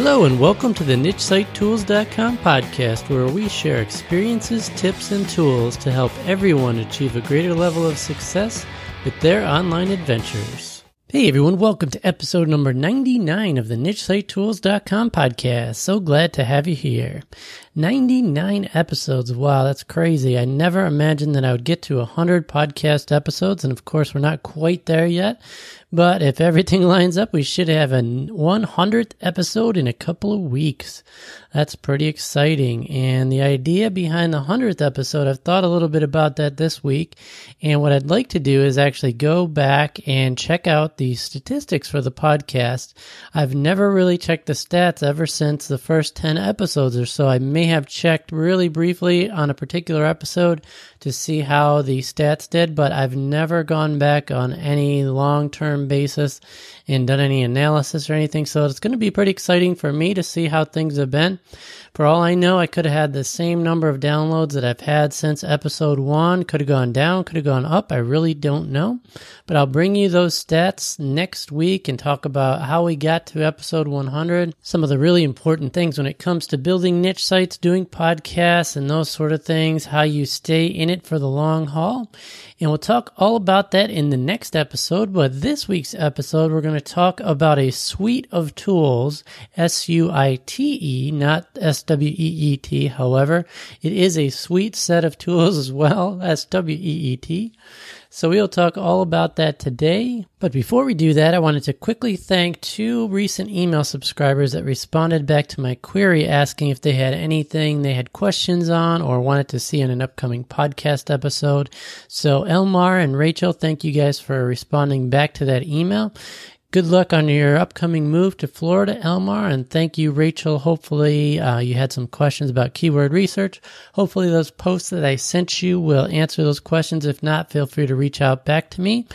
Hello, and welcome to the NicheSiteTools.com podcast, where we share experiences, tips, and tools to help everyone achieve a greater level of success with their online adventures. Hey everyone, welcome to episode number 99 of the NicheSiteTools.com podcast. So glad to have you here. 99 episodes. Wow, that's crazy. I never imagined that I would get to 100 podcast episodes, and of course, we're not quite there yet. But if everything lines up, we should have a 100th episode in a couple of weeks. That's pretty exciting. And the idea behind the 100th episode, I've thought a little bit about that this week. And what I'd like to do is actually go back and check out the statistics for the podcast. I've never really checked the stats ever since the first 10 episodes or so. I may have checked really briefly on a particular episode to see how the stats did, but I've never gone back on any long term basis and done any analysis or anything. So it's going to be pretty exciting for me to see how things have been. For all I know, I could have had the same number of downloads that I've had since episode one. Could have gone down, could have gone up. I really don't know. But I'll bring you those stats next week and talk about how we got to episode 100. Some of the really important things when it comes to building niche sites, doing podcasts, and those sort of things, how you stay in it for the long haul. And we'll talk all about that in the next episode. But this week's episode, we're going to talk about a suite of tools, S U I T E, not S W E E T. However, it is a suite set of tools as well, S W E E T. So we'll talk all about that today. But before we do that, I wanted to quickly thank two recent email subscribers that responded back to my query asking if they had anything they had questions on or wanted to see in an upcoming podcast episode. So Elmar and Rachel, thank you guys for responding back to that email. Good luck on your upcoming move to Florida, Elmar, and thank you, Rachel. Hopefully, uh, you had some questions about keyword research. Hopefully, those posts that I sent you will answer those questions. If not, feel free to reach out back to me.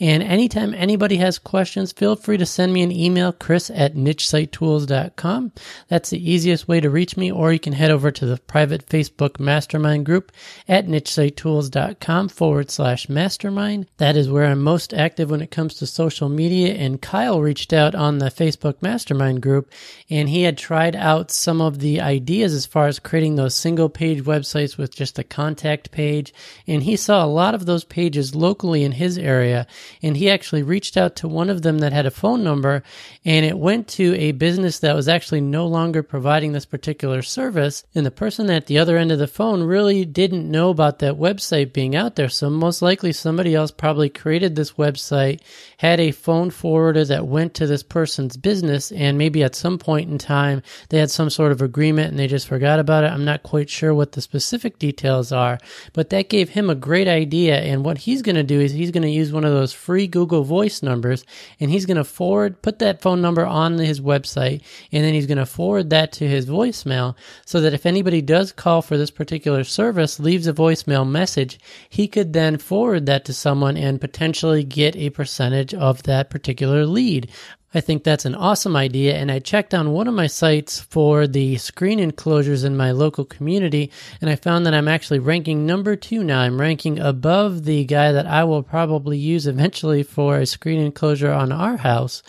And anytime anybody has questions, feel free to send me an email, chris at nichesitetools.com. That's the easiest way to reach me, or you can head over to the private Facebook mastermind group at nichesitetools.com forward slash mastermind. That is where I'm most active when it comes to social media and Kyle reached out on the Facebook Mastermind group and he had tried out some of the ideas as far as creating those single page websites with just a contact page. And he saw a lot of those pages locally in his area. And he actually reached out to one of them that had a phone number and it went to a business that was actually no longer providing this particular service. And the person at the other end of the phone really didn't know about that website being out there. So most likely somebody else probably created this website, had a phone forward that went to this person's business, and maybe at some point in time they had some sort of agreement and they just forgot about it. I'm not quite sure what the specific details are, but that gave him a great idea. And what he's going to do is he's going to use one of those free Google Voice numbers and he's going to forward, put that phone number on his website, and then he's going to forward that to his voicemail so that if anybody does call for this particular service, leaves a voicemail message, he could then forward that to someone and potentially get a percentage of that particular lead. I think that's an awesome idea. And I checked on one of my sites for the screen enclosures in my local community, and I found that I'm actually ranking number two now. I'm ranking above the guy that I will probably use eventually for a screen enclosure on our house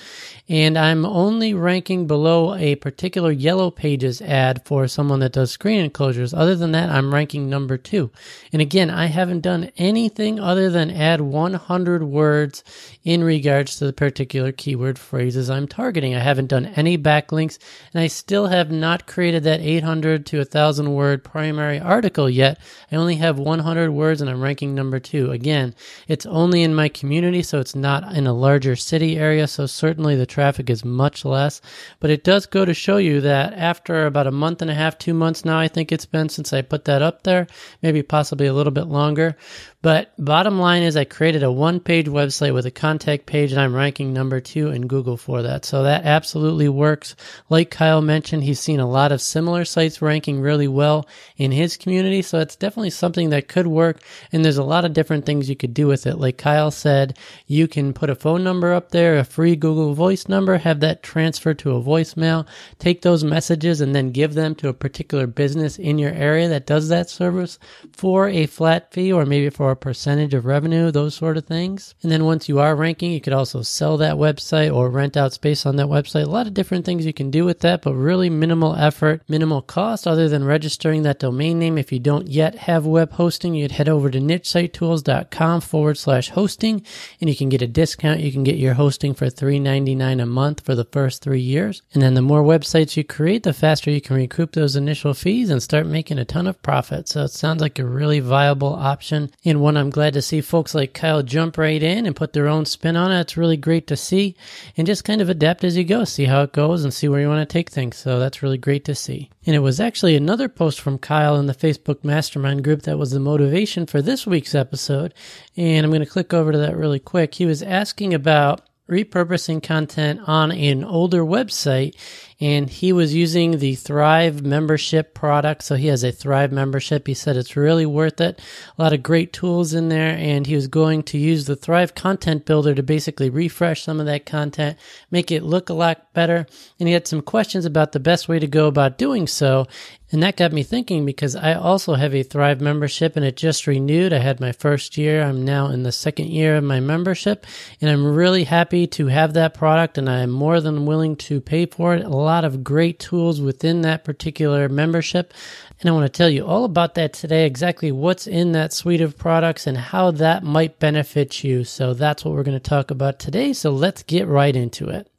and I'm only ranking below a particular Yellow Pages ad for someone that does screen enclosures. Other than that, I'm ranking number two. And again, I haven't done anything other than add 100 words in regards to the particular keyword phrases I'm targeting. I haven't done any backlinks, and I still have not created that 800 to 1,000 word primary article yet. I only have 100 words, and I'm ranking number two. Again, it's only in my community, so it's not in a larger city area, so certainly the traffic is much less. But it does go to show you that after about a month and a half, two months now, I think it's been since I put that up there, maybe possibly a little bit longer. But bottom line is I created a one page website with a contact page and I'm ranking number two in Google for that. So that absolutely works. Like Kyle mentioned, he's seen a lot of similar sites ranking really well in his community. So it's definitely something that could work. And there's a lot of different things you could do with it. Like Kyle said, you can put a phone number up there, a free Google voice number, have that transfer to a voicemail, take those messages and then give them to a particular business in your area that does that service for a flat fee or maybe for a percentage of revenue, those sort of things. And then once you are ranking, you could also sell that website or rent out space on that website. A lot of different things you can do with that, but really minimal effort, minimal cost other than registering that domain name. If you don't yet have web hosting, you'd head over to nichesitetools.com forward slash hosting and you can get a discount. You can get your hosting for $3.99 a month for the first three years. And then the more websites you create, the faster you can recoup those initial fees and start making a ton of profit. So it sounds like a really viable option and one I'm glad to see folks like Kyle jump right in and put their own spin on it. It's really great to see and just kind of adapt as you go, see how it goes and see where you want to take things. So that's really great to see. And it was actually another post from Kyle in the Facebook Mastermind group that was the motivation for this week's episode. And I'm going to click over to that really quick. He was asking about repurposing content on an older website and he was using the Thrive membership product. So he has a Thrive membership. He said it's really worth it. A lot of great tools in there. And he was going to use the Thrive content builder to basically refresh some of that content, make it look a lot better. And he had some questions about the best way to go about doing so. And that got me thinking because I also have a Thrive membership and it just renewed. I had my first year. I'm now in the second year of my membership and I'm really happy to have that product and I am more than willing to pay for it. A lot of great tools within that particular membership. And I want to tell you all about that today, exactly what's in that suite of products and how that might benefit you. So that's what we're going to talk about today. So let's get right into it.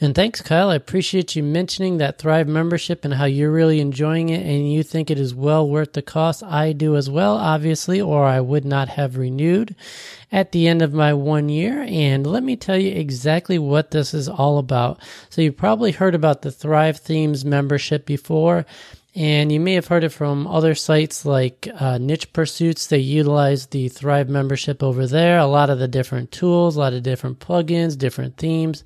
And thanks, Kyle. I appreciate you mentioning that Thrive membership and how you're really enjoying it and you think it is well worth the cost. I do as well, obviously, or I would not have renewed at the end of my one year. And let me tell you exactly what this is all about. So you probably heard about the Thrive Themes membership before. And you may have heard it from other sites like uh, Niche Pursuits. They utilize the Thrive membership over there. A lot of the different tools, a lot of different plugins, different themes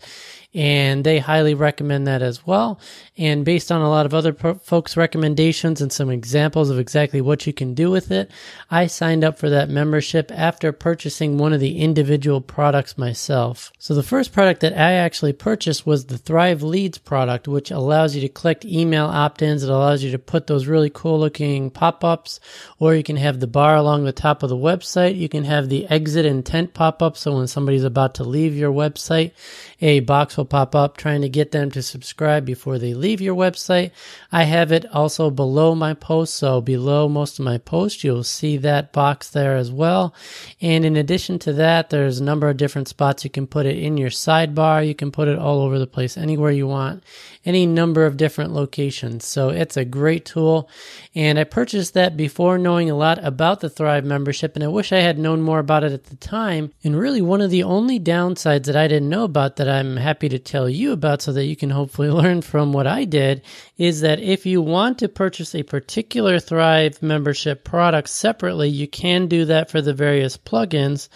and they highly recommend that as well. And based on a lot of other folks' recommendations and some examples of exactly what you can do with it, I signed up for that membership after purchasing one of the individual products myself. So the first product that I actually purchased was the Thrive Leads product, which allows you to collect email opt-ins. It allows you to put those really cool looking pop-ups, or you can have the bar along the top of the website. You can have the exit intent pop-up. So when somebody's about to leave your website, a box will pop up trying to get them to subscribe before they leave your website. I have it also below my post. So below most of my posts, you'll see that box there as well. And in addition to that, there's a number of different spots you can put it in your sidebar. You can put it all over the place, anywhere you want, any number of different locations. So it's a great tool. And I purchased that before knowing a lot about the Thrive membership. And I wish I had known more about it at the time. And really one of the only downsides that I didn't know about that I'm happy to tell you about so that you can hopefully learn from what I did is that if you want to purchase a particular Thrive membership product separately, you can do that for the various plugins.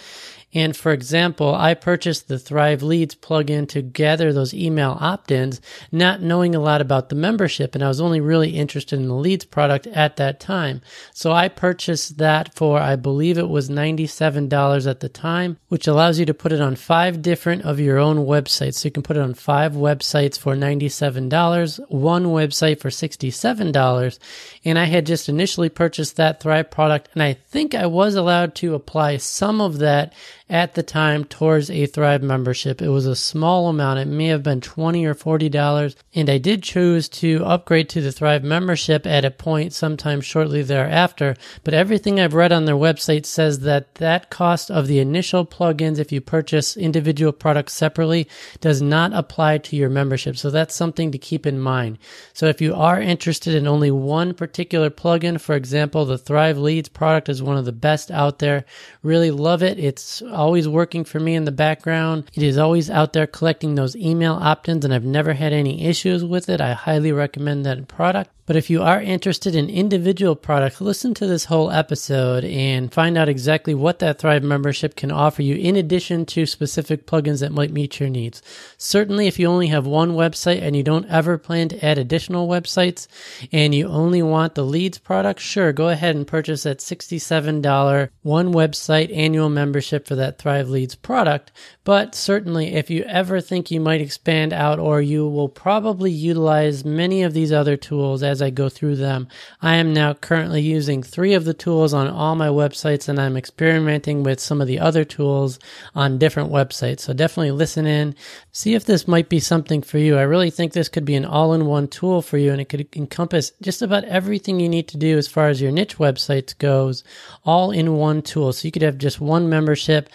And for example, I purchased the Thrive Leads plugin to gather those email opt ins, not knowing a lot about the membership. And I was only really interested in the Leads product at that time. So I purchased that for, I believe it was $97 at the time, which allows you to put it on five different of your own websites. So you can put it on five websites for $97, one website for $67. And I had just initially purchased that Thrive product. And I think I was allowed to apply some of that at the time towards a Thrive membership. It was a small amount. It may have been 20 or $40. And I did choose to upgrade to the Thrive membership at a point sometime shortly thereafter. But everything I've read on their website says that that cost of the initial plugins, if you purchase individual products separately, does not apply to your membership. So that's something to keep in mind. So if you are interested in only one particular plugin, for example, the Thrive Leads product is one of the best out there. Really love it. It's always working for me in the background. It is always out there collecting those email opt-ins and I've never had any issues with it. I highly recommend that product. But if you are interested in individual products, listen to this whole episode and find out exactly what that Thrive membership can offer you in addition to specific plugins that might meet your needs. Certainly, if you only have one website and you don't ever plan to add additional websites and you only want the leads product, sure, go ahead and purchase that $67 one website annual membership for that that Thrive Leads product. But certainly, if you ever think you might expand out, or you will probably utilize many of these other tools as I go through them, I am now currently using three of the tools on all my websites, and I'm experimenting with some of the other tools on different websites. So definitely listen in, see if this might be something for you. I really think this could be an all in one tool for you, and it could encompass just about everything you need to do as far as your niche websites goes, all in one tool. So you could have just one membership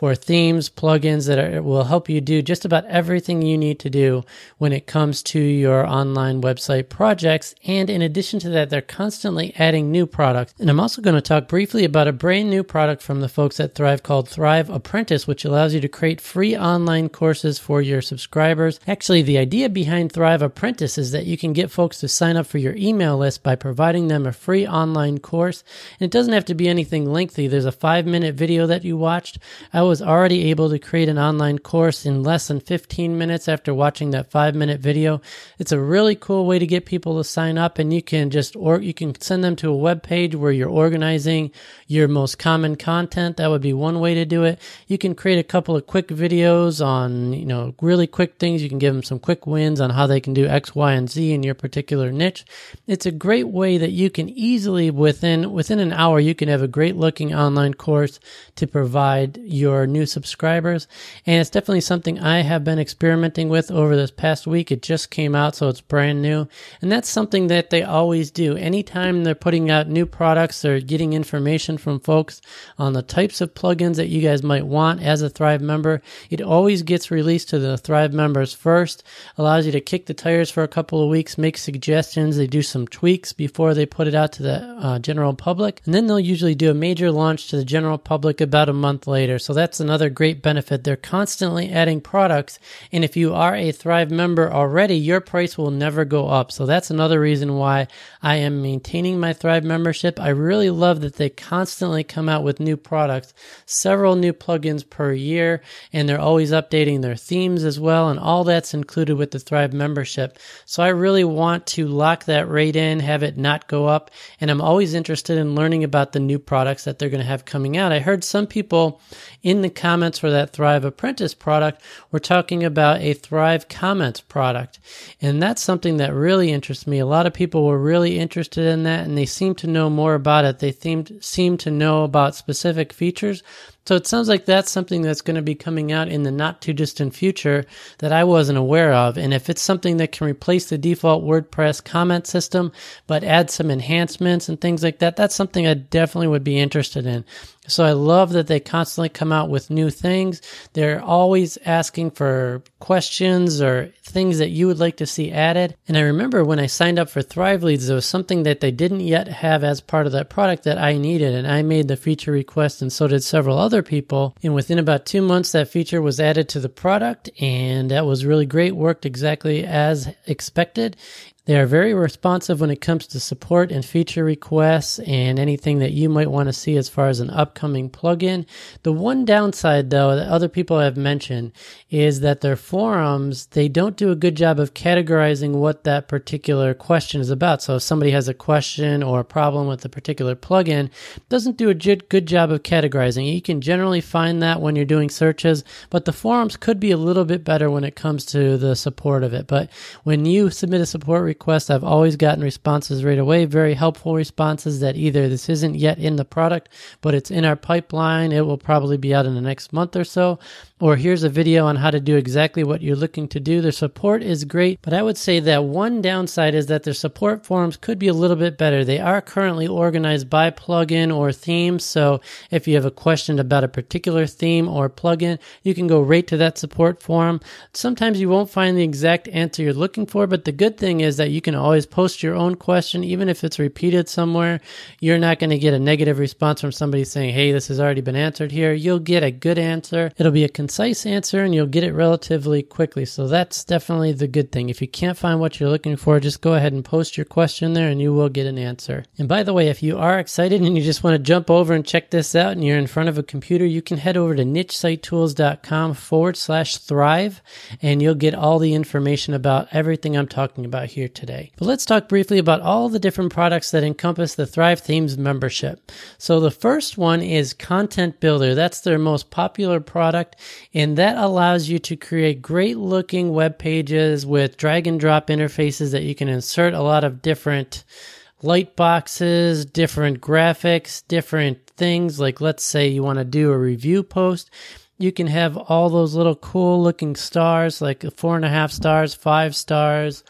for themes, plugins that are, will help you do just about everything you need to do when it comes to your online website projects. And in addition to that, they're constantly adding new products. And I'm also going to talk briefly about a brand new product from the folks at Thrive called Thrive Apprentice, which allows you to create free online courses for your subscribers. Actually, the idea behind Thrive Apprentice is that you can get folks to sign up for your email list by providing them a free online course. And it doesn't have to be anything lengthy. There's a five minute video that you watched. I was already able to create an online course in less than 15 minutes after watching that five minute video. It's a really cool way to get people to sign up and you can just, or you can send them to a web page where you're organizing your most common content. That would be one way to do it. You can create a couple of quick videos on, you know, really quick things. You can give them some quick wins on how they can do X, Y, and Z in your particular niche. It's a great way that you can easily within, within an hour, you can have a great looking online course to provide your new subscribers. And it's definitely something I have been experimenting with over this past week. It just came out, so it's brand new. And that's something that they always do. Anytime they're putting out new products or getting information from folks on the types of plugins that you guys might want as a Thrive member, it always gets released to the Thrive members first, allows you to kick the tires for a couple of weeks, make suggestions. They do some tweaks before they put it out to the uh, general public. And then they'll usually do a major launch to the general public about a month later. So that's that's another great benefit. They're constantly adding products. And if you are a Thrive member already, your price will never go up. So that's another reason why I am maintaining my Thrive membership. I really love that they constantly come out with new products, several new plugins per year, and they're always updating their themes as well. And all that's included with the Thrive membership. So I really want to lock that rate in, have it not go up. And I'm always interested in learning about the new products that they're going to have coming out. I heard some people in the comments for that Thrive Apprentice product, we're talking about a Thrive Comments product. And that's something that really interests me. A lot of people were really interested in that and they seem to know more about it. They seemed, seem to know about specific features, so it sounds like that's something that's going to be coming out in the not too distant future that I wasn't aware of. And if it's something that can replace the default WordPress comment system, but add some enhancements and things like that, that's something I definitely would be interested in. So I love that they constantly come out with new things. They're always asking for questions or things that you would like to see added. And I remember when I signed up for Thrive Leads, there was something that they didn't yet have as part of that product that I needed. And I made the feature request and so did several others other people. And within about two months, that feature was added to the product, and that was really great. Worked exactly as expected. They are very responsive when it comes to support and feature requests and anything that you might want to see as far as an upcoming plugin. The one downside, though, that other people have mentioned is that their forums, they don't do a good job of categorizing what that particular question is about. So if somebody has a question or a problem with a particular plugin, doesn't do a good job of categorizing. You can generally find that when you're doing searches, but the forums could be a little bit better when it comes to the support of it. But when you submit a support request, I've always gotten responses right away, very helpful responses that either this isn't yet in the product, but it's in our pipeline. It will probably be out in the next month or so. Or here's a video on how to do exactly what you're looking to do. Their support is great, but I would say that one downside is that their support forms could be a little bit better. They are currently organized by plugin or theme. So if you have a question about a particular theme or plugin, you can go right to that support forum. Sometimes you won't find the exact answer you're looking for, but the good thing is that you can always post your own question, even if it's repeated somewhere. You're not going to get a negative response from somebody saying, Hey, this has already been answered here. You'll get a good answer. It'll be a concise answer and you'll get it relatively quickly. So that's definitely the good thing. If you can't find what you're looking for, just go ahead and post your question there and you will get an answer. And by the way, if you are excited and you just want to jump over and check this out and you're in front of a computer, you can head over to nichesitetools.com forward slash thrive and you'll get all the information about everything I'm talking about here today. But let's talk briefly about all the different products that encompass the Thrive Themes membership. So the first one is Content Builder. That's their most popular product, and that allows you to create great looking web pages with drag and drop interfaces that you can insert a lot of different light boxes, different graphics, different things. Like, let's say you want to do a review post. You can have all those little cool looking stars, like four and a half stars, five stars,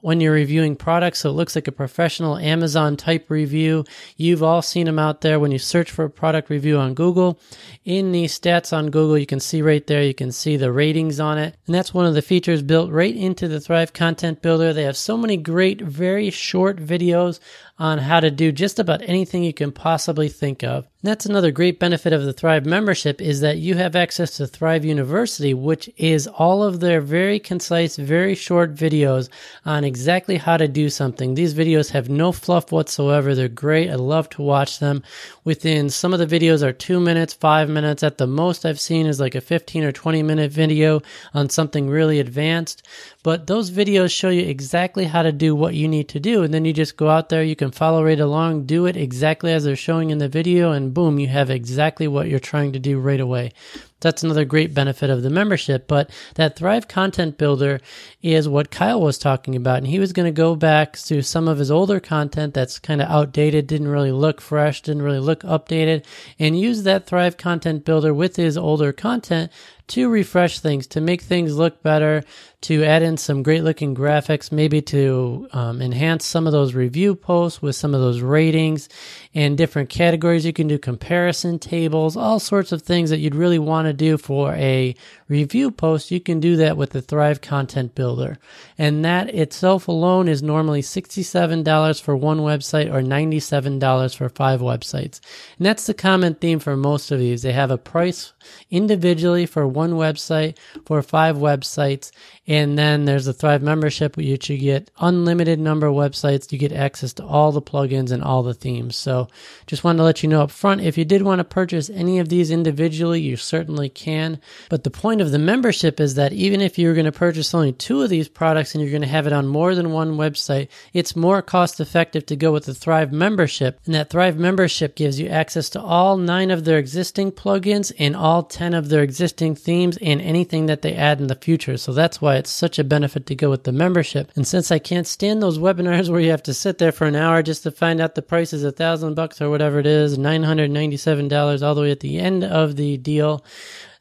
when you're reviewing products. So it looks like a professional Amazon type review. You've all seen them out there when you search for a product review on Google. In the stats on Google, you can see right there, you can see the ratings on it. And that's one of the features built right into the Thrive Content Builder. They have so many great, very short videos on how to do just about anything you can possibly think of. And that's another great benefit of the Thrive membership is that you have access to Thrive University, which is all of their very concise, very short videos on exactly how to do something. These videos have no fluff whatsoever. They're great. I love to watch them. Within some of the videos are two minutes, five minutes. At the most I've seen is like a 15 or 20 minute video on something really advanced. But those videos show you exactly how to do what you need to do. And then you just go out there, you can follow right along, do it exactly as they're showing in the video, and boom, you have exactly what you're trying to do right away. That's another great benefit of the membership. But that Thrive Content Builder is what Kyle was talking about. And he was going to go back to some of his older content that's kind of outdated, didn't really look fresh, didn't really look updated, and use that Thrive Content Builder with his older content to refresh things, to make things look better, to add in some great looking graphics, maybe to um, enhance some of those review posts with some of those ratings and different categories. You can do comparison tables, all sorts of things that you'd really want to do for a review post. You can do that with the Thrive Content Builder. And that itself alone is normally $67 for one website or $97 for five websites. And that's the common theme for most of these. They have a price individually for one website, for five websites, and then there's the Thrive membership, which you get unlimited number of websites. You get access to all the plugins and all the themes. So just wanted to let you know up front, if you did want to purchase any of these individually, you certainly can. But the point of the membership is that even if you're going to purchase only two of these products and you're going to have it on more than one website, it's more cost effective to go with the Thrive membership. And that Thrive membership gives you access to all nine of their existing plugins and all 10 of their existing themes and anything that they add in the future. So that's why it's such a benefit to go with the membership. And since I can't stand those webinars where you have to sit there for an hour just to find out the price is a thousand bucks or whatever it is, $997 all the way at the end of the deal,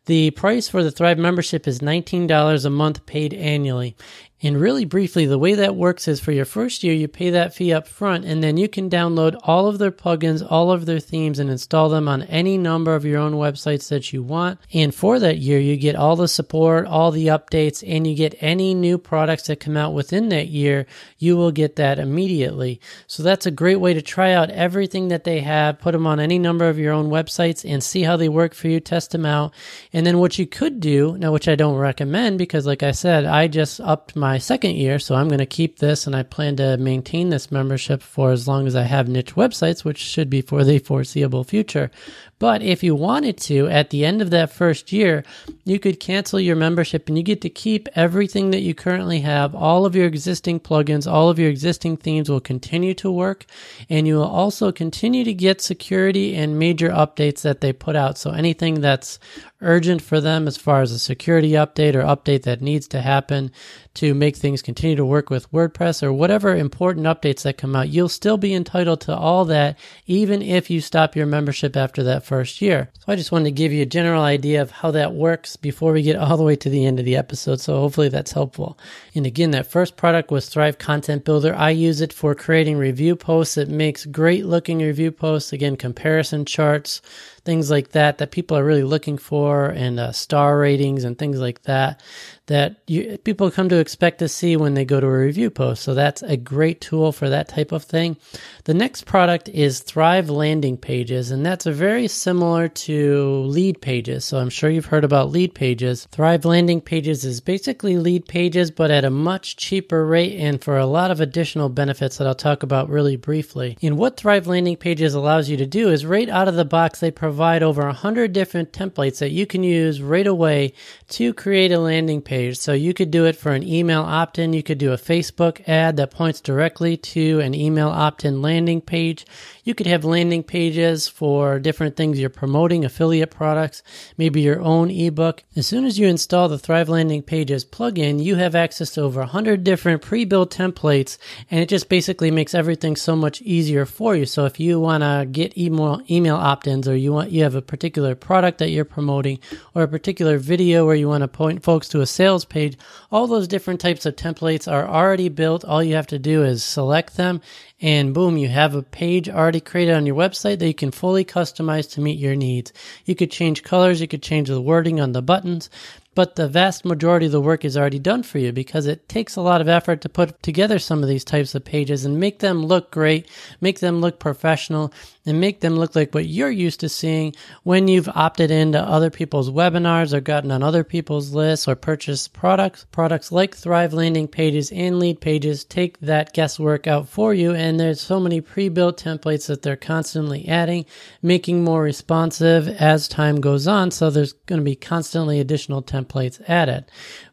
the price for the Thrive membership is $19 a month paid annually. And really briefly, the way that works is for your first year, you pay that fee up front, and then you can download all of their plugins, all of their themes, and install them on any number of your own websites that you want. And for that year, you get all the support, all the updates, and you get any new products that come out within that year, you will get that immediately. So that's a great way to try out everything that they have, put them on any number of your own websites, and see how they work for you, test them out. And then what you could do, now, which I don't recommend because, like I said, I just upped my my second year, so I'm going to keep this and I plan to maintain this membership for as long as I have niche websites, which should be for the foreseeable future. But if you wanted to, at the end of that first year, you could cancel your membership and you get to keep everything that you currently have. All of your existing plugins, all of your existing themes will continue to work. And you will also continue to get security and major updates that they put out. So anything that's urgent for them as far as a security update or update that needs to happen to make things continue to work with WordPress or whatever important updates that come out, you'll still be entitled to all that even if you stop your membership after that first year. So I just wanted to give you a general idea of how that works before we get all the way to the end of the episode. So hopefully that's helpful. And again, that first product was Thrive Content Builder. I use it for creating review posts. It makes great looking review posts. Again, comparison charts things like that that people are really looking for and uh, star ratings and things like that that you, people come to expect to see when they go to a review post. So that's a great tool for that type of thing. The next product is Thrive landing pages, and that's a very similar to lead pages. So I'm sure you've heard about lead pages. Thrive landing pages is basically lead pages, but at a much cheaper rate and for a lot of additional benefits that I'll talk about really briefly. And what Thrive landing pages allows you to do is right out of the box, they provide over 100 different templates that you can use right away to create a landing page page. So you could do it for an email opt in. You could do a Facebook ad that points directly to an email opt in landing page. You could have landing pages for different things you're promoting, affiliate products, maybe your own ebook. As soon as you install the Thrive Landing Pages plugin, you have access to over 100 different pre built templates, and it just basically makes everything so much easier for you. So if you want to get email, email opt ins or you want you have a particular product that you're promoting or a particular video where you want to point folks to a sales page, all those different types of templates are already built. All you have to do is select them and boom, you have a page already created on your website that you can fully customize to meet your needs. You could change colors, you could change the wording on the buttons, but the vast majority of the work is already done for you because it takes a lot of effort to put together some of these types of pages and make them look great, make them look professional, and make them look like what you're used to seeing when you've opted into other people's webinars or gotten on other people's lists or purchased products. Products like Thrive landing pages and lead pages take that guesswork out for you. And there's so many pre built templates that they're constantly adding, making more responsive as time goes on. So there's going to be constantly additional templates templates added.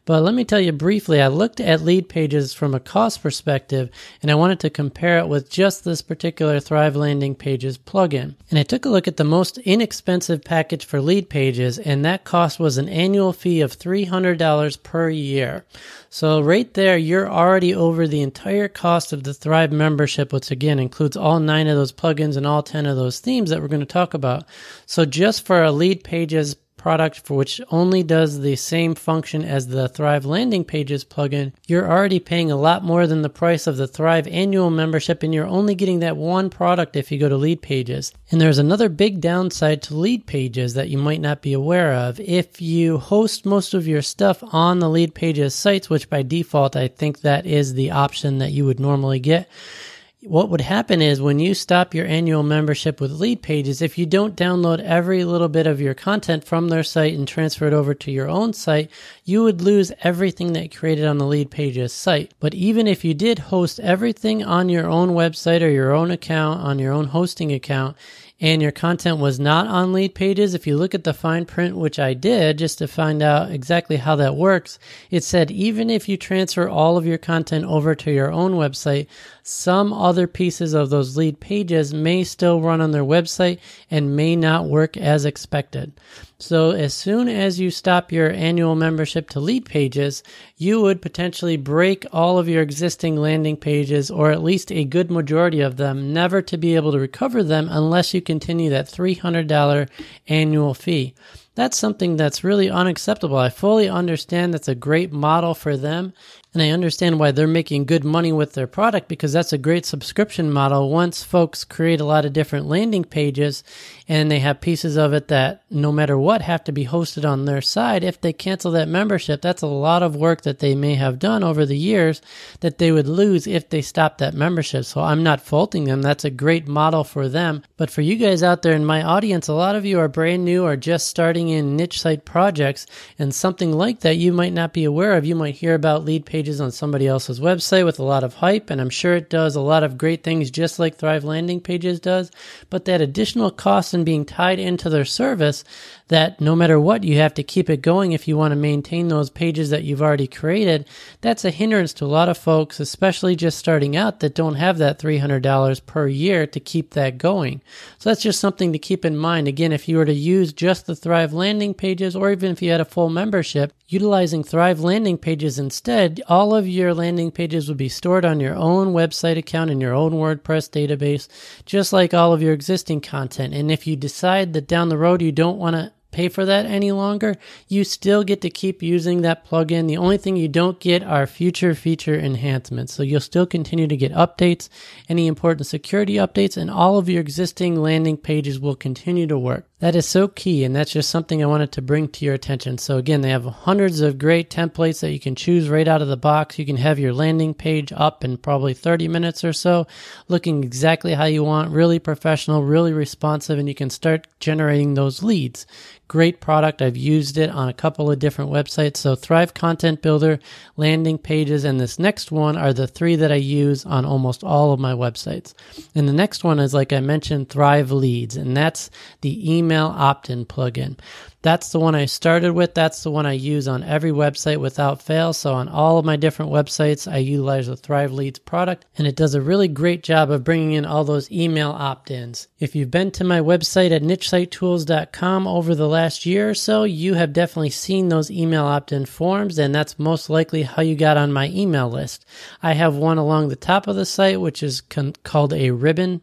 But let me tell you briefly, I looked at lead pages from a cost perspective and I wanted to compare it with just this particular Thrive Landing Pages plugin. And I took a look at the most inexpensive package for lead pages and that cost was an annual fee of $300 per year. So right there, you're already over the entire cost of the Thrive membership, which again includes all nine of those plugins and all 10 of those themes that we're going to talk about. So just for a lead pages product for which only does the same function as the Thrive landing pages plugin, you're already paying a lot more than the price of the Thrive annual membership and you're only getting that one product if you go to lead pages. And there's another big downside to lead pages that you might not be aware of. If you host most of your stuff on the lead pages sites, which by default I think that is the option that you would normally get, what would happen is when you stop your annual membership with lead pages, if you don't download every little bit of your content from their site and transfer it over to your own site, you would lose everything that you created on the lead pages site. But even if you did host everything on your own website or your own account, on your own hosting account, and your content was not on lead pages, if you look at the fine print, which I did just to find out exactly how that works, it said even if you transfer all of your content over to your own website, some other pieces of those lead pages may still run on their website and may not work as expected. So, as soon as you stop your annual membership to lead pages, you would potentially break all of your existing landing pages, or at least a good majority of them, never to be able to recover them unless you continue that $300 annual fee. That's something that's really unacceptable. I fully understand that's a great model for them and I understand why they're making good money with their product because that's a great subscription model. Once folks create a lot of different landing pages and they have pieces of it that no matter what have to be hosted on their side, if they cancel that membership, that's a lot of work that they may have done over the years that they would lose if they stop that membership. So I'm not faulting them. That's a great model for them. But for you guys out there in my audience, a lot of you are brand new or just starting in niche site projects and something like that you might not be aware of. You might hear about lead pages pages on somebody else's website with a lot of hype, and I'm sure it does a lot of great things just like Thrive Landing Pages does. But that additional cost and being tied into their service, that no matter what, you have to keep it going if you want to maintain those pages that you've already created, that's a hindrance to a lot of folks, especially just starting out, that don't have that $300 per year to keep that going. So that's just something to keep in mind. Again, if you were to use just the Thrive landing pages, or even if you had a full membership, utilizing Thrive landing pages instead, all of your landing pages would be stored on your own website account in your own WordPress database, just like all of your existing content. And if you decide that down the road you don't want to pay for that any longer, you still get to keep using that plugin. The only thing you don't get are future feature enhancements. So you'll still continue to get updates, any important security updates, and all of your existing landing pages will continue to work. That is so key, and that's just something I wanted to bring to your attention. So, again, they have hundreds of great templates that you can choose right out of the box. You can have your landing page up in probably 30 minutes or so, looking exactly how you want, really professional, really responsive, and you can start generating those leads. Great product. I've used it on a couple of different websites. So, Thrive Content Builder, landing pages, and this next one are the three that I use on almost all of my websites. And the next one is, like I mentioned, Thrive Leads, and that's the email email opt in plugin. That's the one I started with. That's the one I use on every website without fail. So on all of my different websites, I utilize the Thrive Leads product and it does a really great job of bringing in all those email opt-ins. If you've been to my website at nichesitetools.com over the last year or so, you have definitely seen those email opt-in forms and that's most likely how you got on my email list. I have one along the top of the site, which is con- called a ribbon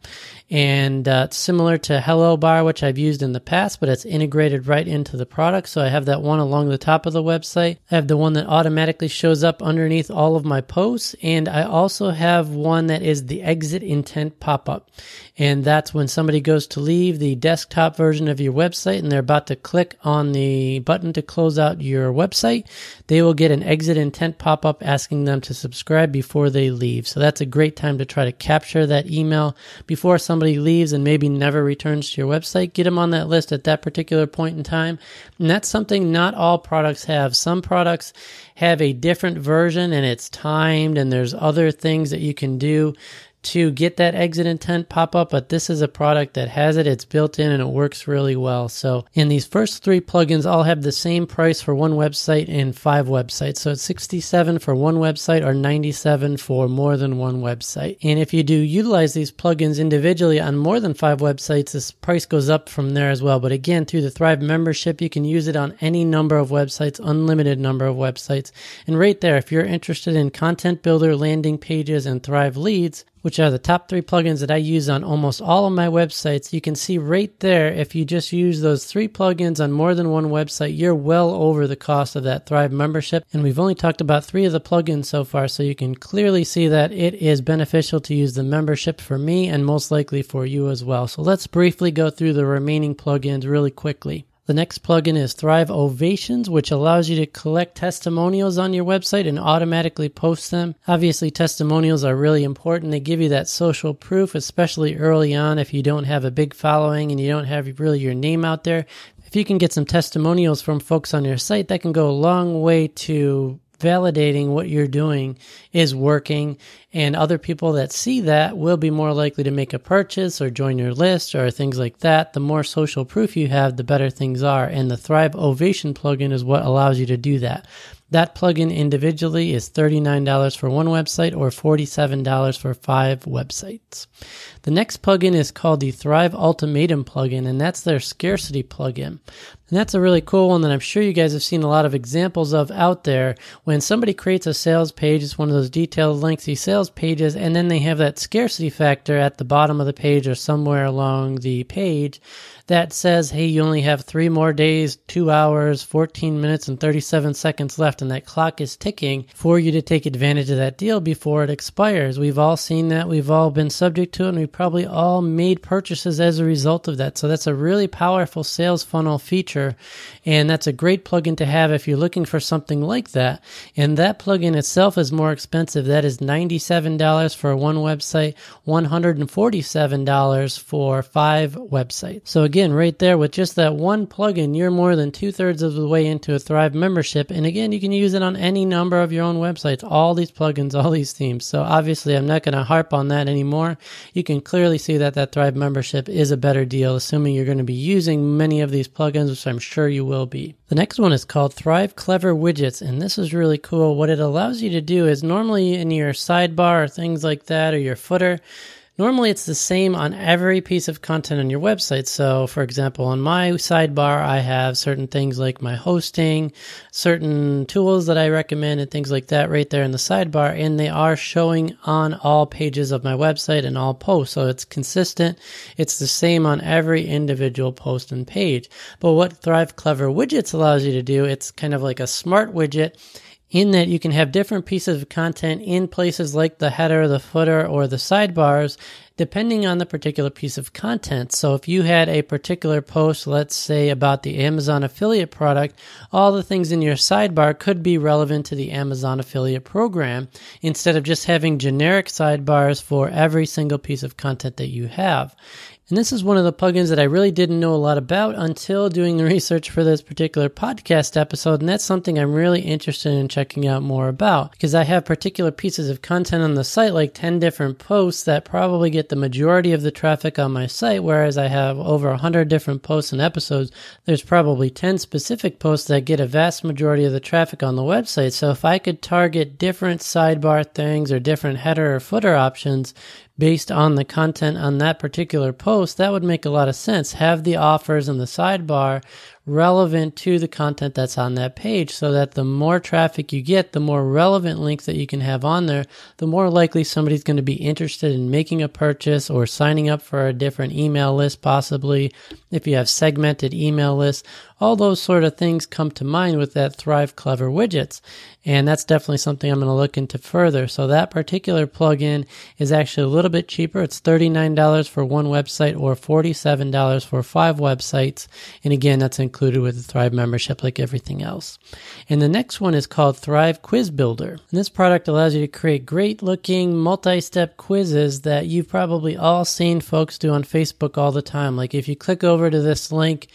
and uh, it's similar to Hello Bar, which I've used in the past, but it's integrated right into the product. So I have that one along the top of the website. I have the one that automatically shows up underneath all of my posts, and I also have one that is the exit intent pop up. And that's when somebody goes to leave the desktop version of your website and they're about to click on the button to close out your website, they will get an exit intent pop up asking them to subscribe before they leave. So that's a great time to try to capture that email before somebody leaves and maybe never returns to your website. Get them on that list at that particular point in time. And that's something not all products have. Some products have a different version and it's timed and there's other things that you can do to get that exit intent pop up, but this is a product that has it. It's built in and it works really well. So, in these first three plugins, all have the same price for one website and five websites. So, it's 67 for one website or 97 for more than one website. And if you do utilize these plugins individually on more than five websites, this price goes up from there as well. But again, through the Thrive membership, you can use it on any number of websites, unlimited number of websites. And right there, if you're interested in content builder, landing pages, and Thrive leads, which are the top three plugins that I use on almost all of my websites. You can see right there, if you just use those three plugins on more than one website, you're well over the cost of that Thrive membership. And we've only talked about three of the plugins so far, so you can clearly see that it is beneficial to use the membership for me and most likely for you as well. So let's briefly go through the remaining plugins really quickly. The next plugin is Thrive Ovations, which allows you to collect testimonials on your website and automatically post them. Obviously, testimonials are really important. They give you that social proof, especially early on if you don't have a big following and you don't have really your name out there. If you can get some testimonials from folks on your site, that can go a long way to validating what you're doing is working and other people that see that will be more likely to make a purchase or join your list or things like that. The more social proof you have, the better things are. And the Thrive Ovation plugin is what allows you to do that. That plugin individually is $39 for one website or $47 for five websites. The next plugin is called the Thrive Ultimatum plugin, and that's their scarcity plugin. And that's a really cool one that I'm sure you guys have seen a lot of examples of out there. When somebody creates a sales page, it's one of those detailed, lengthy sales pages, and then they have that scarcity factor at the bottom of the page or somewhere along the page that says, hey, you only have three more days, two hours, 14 minutes, and 37 seconds left, and that clock is ticking for you to take advantage of that deal before it expires. We've all seen that. We've all been subject to it, and we probably all made purchases as a result of that. So that's a really powerful sales funnel feature, and that's a great plugin to have if you're looking for something like that. And that plugin itself is more expensive. That is $97 for one website, $147 for five websites. So again, right there with just that one plugin, you're more than two thirds of the way into a Thrive membership. And again, you can use it on any number of your own websites, all these plugins, all these themes. So obviously, I'm not going to harp on that anymore. You can clearly see that that Thrive membership is a better deal, assuming you're going to be using many of these plugins, which I'm sure you will be. The next one is called Thrive Clever Widgets, and this is really cool. What it allows you to do is normally in your sidebar or things like that, or your footer, Normally, it's the same on every piece of content on your website. So, for example, on my sidebar, I have certain things like my hosting, certain tools that I recommend, and things like that right there in the sidebar. And they are showing on all pages of my website and all posts. So it's consistent. It's the same on every individual post and page. But what Thrive Clever Widgets allows you to do, it's kind of like a smart widget in that you can have different pieces of content in places like the header, the footer, or the sidebars, depending on the particular piece of content. So if you had a particular post, let's say about the Amazon affiliate product, all the things in your sidebar could be relevant to the Amazon affiliate program instead of just having generic sidebars for every single piece of content that you have. And this is one of the plugins that I really didn't know a lot about until doing the research for this particular podcast episode. And that's something I'm really interested in checking out more about because I have particular pieces of content on the site, like 10 different posts that probably get the majority of the traffic on my site, whereas I have over 100 different posts and episodes. There's probably 10 specific posts that get a vast majority of the traffic on the website. So if I could target different sidebar things or different header or footer options, based on the content on that particular post, that would make a lot of sense. Have the offers in the sidebar relevant to the content that's on that page so that the more traffic you get, the more relevant links that you can have on there, the more likely somebody's going to be interested in making a purchase or signing up for a different email list, possibly if you have segmented email lists. All those sort of things come to mind with that Thrive Clever widgets. And that's definitely something I'm going to look into further. So that particular plugin is actually a little bit cheaper. It's $39 for one website or $47 for five websites. And again, that's included with the Thrive membership like everything else. And the next one is called Thrive Quiz Builder. And this product allows you to create great looking multi-step quizzes that you've probably all seen folks do on Facebook all the time. Like if you click over to this link,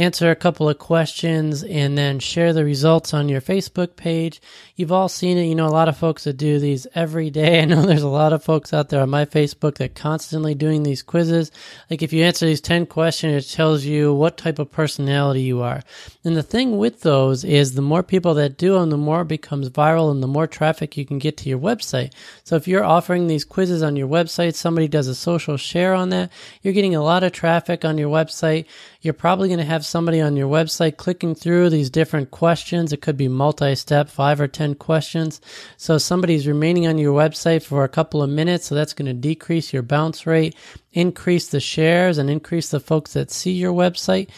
answer a couple of questions, and then share the results on your Facebook page. You've all seen it. You know, a lot of folks that do these every day. I know there's a lot of folks out there on my Facebook that constantly doing these quizzes. Like if you answer these 10 questions, it tells you what type of personality you are. And the thing with those is the more people that do them, the more it becomes viral and the more traffic you can get to your website. So if you're offering these quizzes on your website, somebody does a social share on that, you're getting a lot of traffic on your website. You're probably going to have somebody on your website clicking through these different questions. It could be multi step, five or 10 questions. So somebody's remaining on your website for a couple of minutes. So that's going to decrease your bounce rate, increase the shares, and increase the folks that see your website.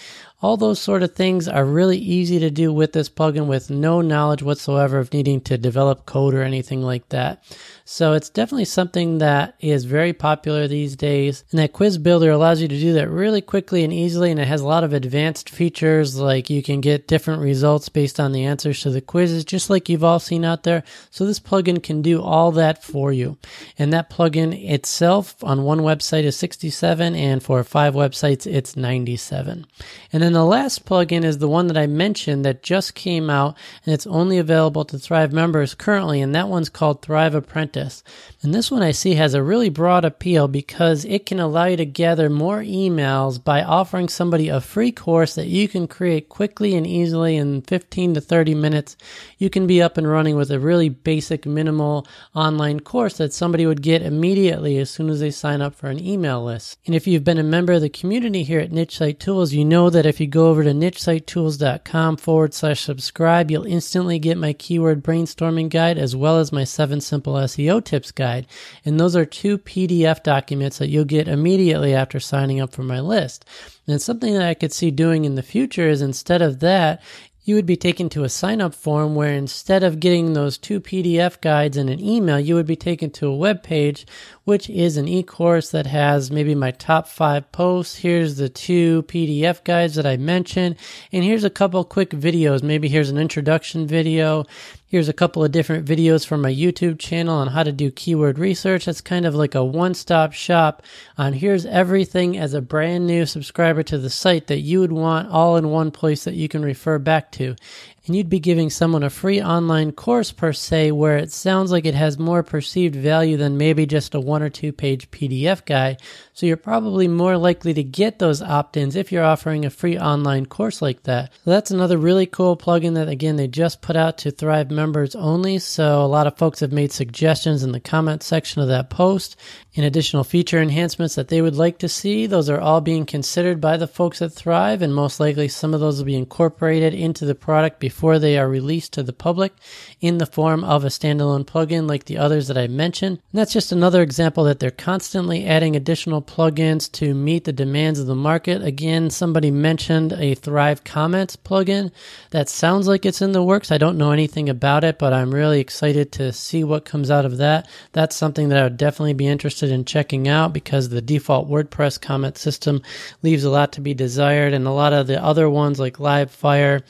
All those sort of things are really easy to do with this plugin with no knowledge whatsoever of needing to develop code or anything like that. So it's definitely something that is very popular these days. And that quiz builder allows you to do that really quickly and easily. And it has a lot of advanced features like you can get different results based on the answers to the quizzes, just like you've all seen out there. So this plugin can do all that for you. And that plugin itself on one website is 67 and for five websites it's 97. And then the last plugin is the one that I mentioned that just came out and it's only available to Thrive members currently. And that one's called Thrive Apprentice practice. And this one I see has a really broad appeal because it can allow you to gather more emails by offering somebody a free course that you can create quickly and easily in 15 to 30 minutes. You can be up and running with a really basic, minimal online course that somebody would get immediately as soon as they sign up for an email list. And if you've been a member of the community here at Niche Site Tools, you know that if you go over to nichesitetools.com forward slash subscribe, you'll instantly get my keyword brainstorming guide as well as my seven simple SEO SEO tips guide. And those are two PDF documents that you'll get immediately after signing up for my list. And something that I could see doing in the future is instead of that, you would be taken to a sign up form where instead of getting those two PDF guides in an email, you would be taken to a web page, which is an e-course that has maybe my top five posts. Here's the two PDF guides that I mentioned. And here's a couple quick videos. Maybe here's an introduction video. Here's a couple of different videos from my YouTube channel on how to do keyword research. That's kind of like a one stop shop on here's everything as a brand new subscriber to the site that you would want all in one place that you can refer back to and you'd be giving someone a free online course per se where it sounds like it has more perceived value than maybe just a one or two page PDF guide. So you're probably more likely to get those opt-ins if you're offering a free online course like that. So that's another really cool plugin that again they just put out to Thrive members only. So a lot of folks have made suggestions in the comment section of that post and additional feature enhancements that they would like to see. Those are all being considered by the folks at Thrive and most likely some of those will be incorporated into the product before they are released to the public in the form of a standalone plugin like the others that I mentioned. And that's just another example that they're constantly adding additional plugins to meet the demands of the market. Again, somebody mentioned a Thrive Comments plugin. That sounds like it's in the works. I don't know anything about it, but I'm really excited to see what comes out of that. That's something that I would definitely be interested in checking out because the default WordPress comment system leaves a lot to be desired and a lot of the other ones like Livefyre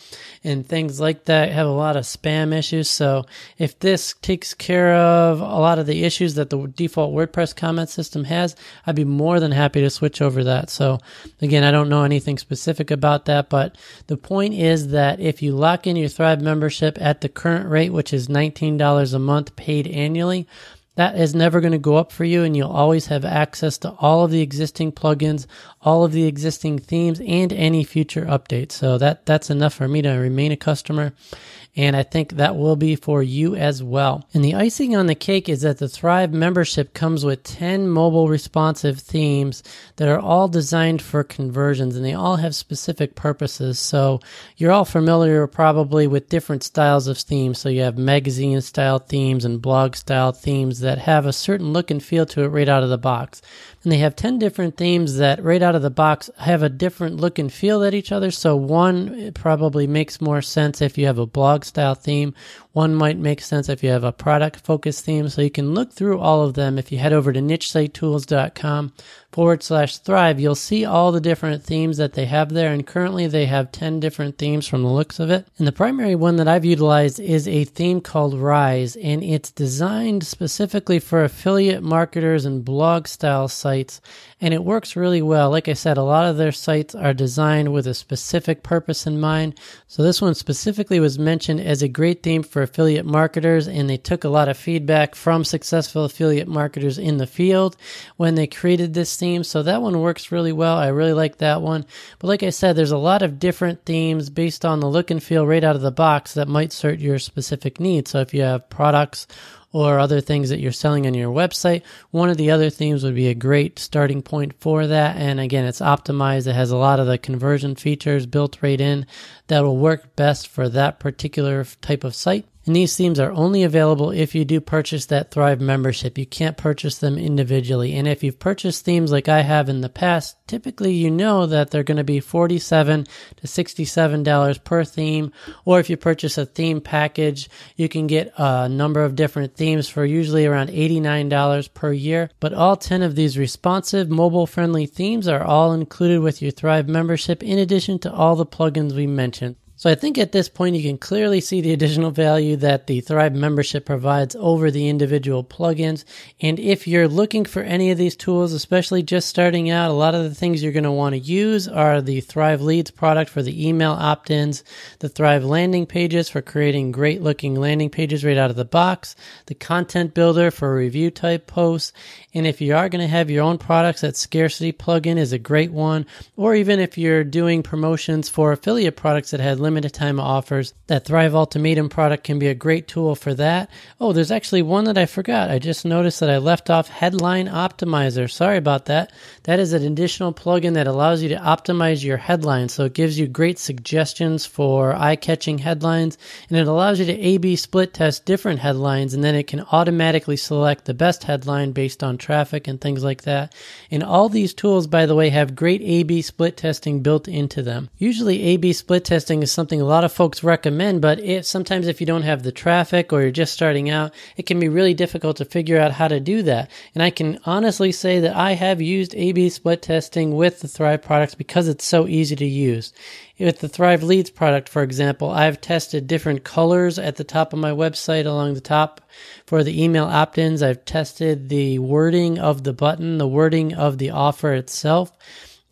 and things like that have a lot of spam issues. So if this takes care of a lot of the issues that the default WordPress comment system has, I'd be more than happy to switch over that. So again, I don't know anything specific about that, but the point is that if you lock in your Thrive membership at the current rate, which is $19 a month paid annually, that is never going to go up for you and you'll always have access to all of the existing plugins all of the existing themes and any future updates. So that that's enough for me to remain a customer and I think that will be for you as well. And the icing on the cake is that the Thrive membership comes with 10 mobile responsive themes that are all designed for conversions and they all have specific purposes. So you're all familiar probably with different styles of themes. So you have magazine style themes and blog style themes that have a certain look and feel to it right out of the box and they have 10 different themes that right out of the box have a different look and feel at each other. So one probably makes more sense if you have a blog style theme. One might make sense if you have a product focused theme. So you can look through all of them. If you head over to nichesitetools.com forward slash thrive, you'll see all the different themes that they have there. And currently they have 10 different themes from the looks of it. And the primary one that I've utilized is a theme called Rise, and it's designed specifically for affiliate marketers and blog style sites. And it works really well. Like I said, a lot of their sites are designed with a specific purpose in mind. So this one specifically was mentioned as a great theme for affiliate marketers, and they took a lot of feedback from successful affiliate marketers in the field when they created this So that one works really well. I really like that one. But like I said, there's a lot of different themes based on the look and feel right out of the box that might suit your specific needs. So if you have products or other things that you're selling on your website, one of the other themes would be a great starting point for that. And again, it's optimized. It has a lot of the conversion features built right in that will work best for that particular type of site. And these themes are only available if you do purchase that Thrive membership. You can't purchase them individually. And if you've purchased themes like I have in the past, typically you know that they're going to be 47 to $67 per theme. Or if you purchase a theme package, you can get a number of different themes for usually around $89 per year. But all 10 of these responsive, mobile friendly themes are all included with your Thrive membership in addition to all the plugins we mentioned. So I think at this point you can clearly see the additional value that the Thrive membership provides over the individual plugins. And if you're looking for any of these tools, especially just starting out, a lot of the things you're going to want to use are the Thrive Leads product for the email opt-ins, the Thrive landing pages for creating great looking landing pages right out of the box, the content builder for review type posts. And if you are going to have your own products, that scarcity plugin is a great one. Or even if you're doing promotions for affiliate products that had limited time offers. That Thrive Ultimatum product can be a great tool for that. Oh, there's actually one that I forgot. I just noticed that I left off Headline Optimizer. Sorry about that. That is an additional plugin that allows you to optimize your headlines. So it gives you great suggestions for eye catching headlines and it allows you to A B split test different headlines and then it can automatically select the best headline based on traffic and things like that. And all these tools, by the way, have great A B split testing built into them. Usually A B split testing is something a lot of folks recommend, but it, sometimes if you don't have the traffic or you're just starting out, it can be really difficult to figure out how to do that. And I can honestly say that I have used A-B split testing with the Thrive products because it's so easy to use. With the Thrive Leads product, for example, I've tested different colors at the top of my website along the top for the email opt-ins. I've tested the wording of the button, the wording of the offer itself.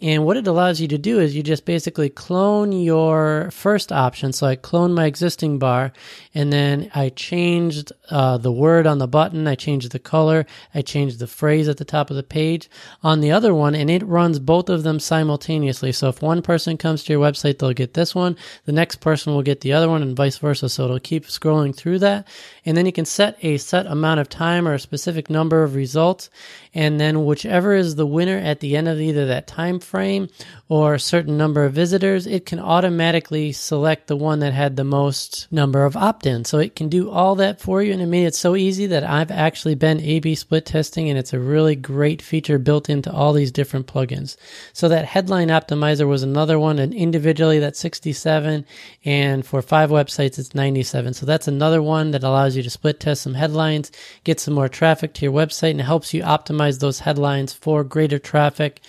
And what it allows you to do is you just basically clone your first option. So I clone my existing bar and then I changed uh, the word on the button. I changed the color. I changed the phrase at the top of the page on the other one and it runs both of them simultaneously. So if one person comes to your website, they'll get this one. The next person will get the other one and vice versa. So it'll keep scrolling through that. And then you can set a set amount of time or a specific number of results. And then whichever is the winner at the end of either that time frame or a certain number of visitors, it can automatically select the one that had the most number of opt-ins. So it can do all that for you. And it made it so easy that I've actually been A-B split testing and it's a really great feature built into all these different plugins. So that headline optimizer was another one and individually that's 67 and for five websites it's 97. So that's another one that allows you to split test some headlines, get some more traffic to your website and helps you optimize those headlines for greater traffic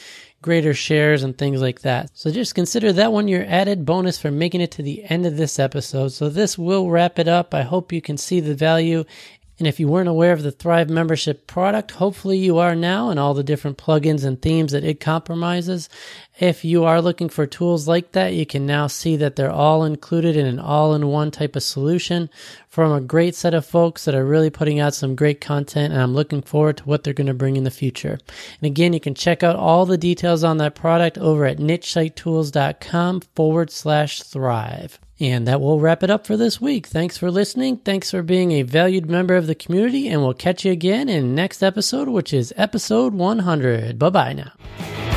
greater shares and things like that. So just consider that one your added bonus for making it to the end of this episode. So this will wrap it up. I hope you can see the value and if you weren't aware of the Thrive membership product, hopefully you are now and all the different plugins and themes that it compromises. If you are looking for tools like that, you can now see that they're all included in an all in one type of solution from a great set of folks that are really putting out some great content. And I'm looking forward to what they're going to bring in the future. And again, you can check out all the details on that product over at nichesitetools.com forward slash thrive. And that will wrap it up for this week. Thanks for listening. Thanks for being a valued member of the community. And we'll catch you again in next episode, which is episode 100. Bye bye now.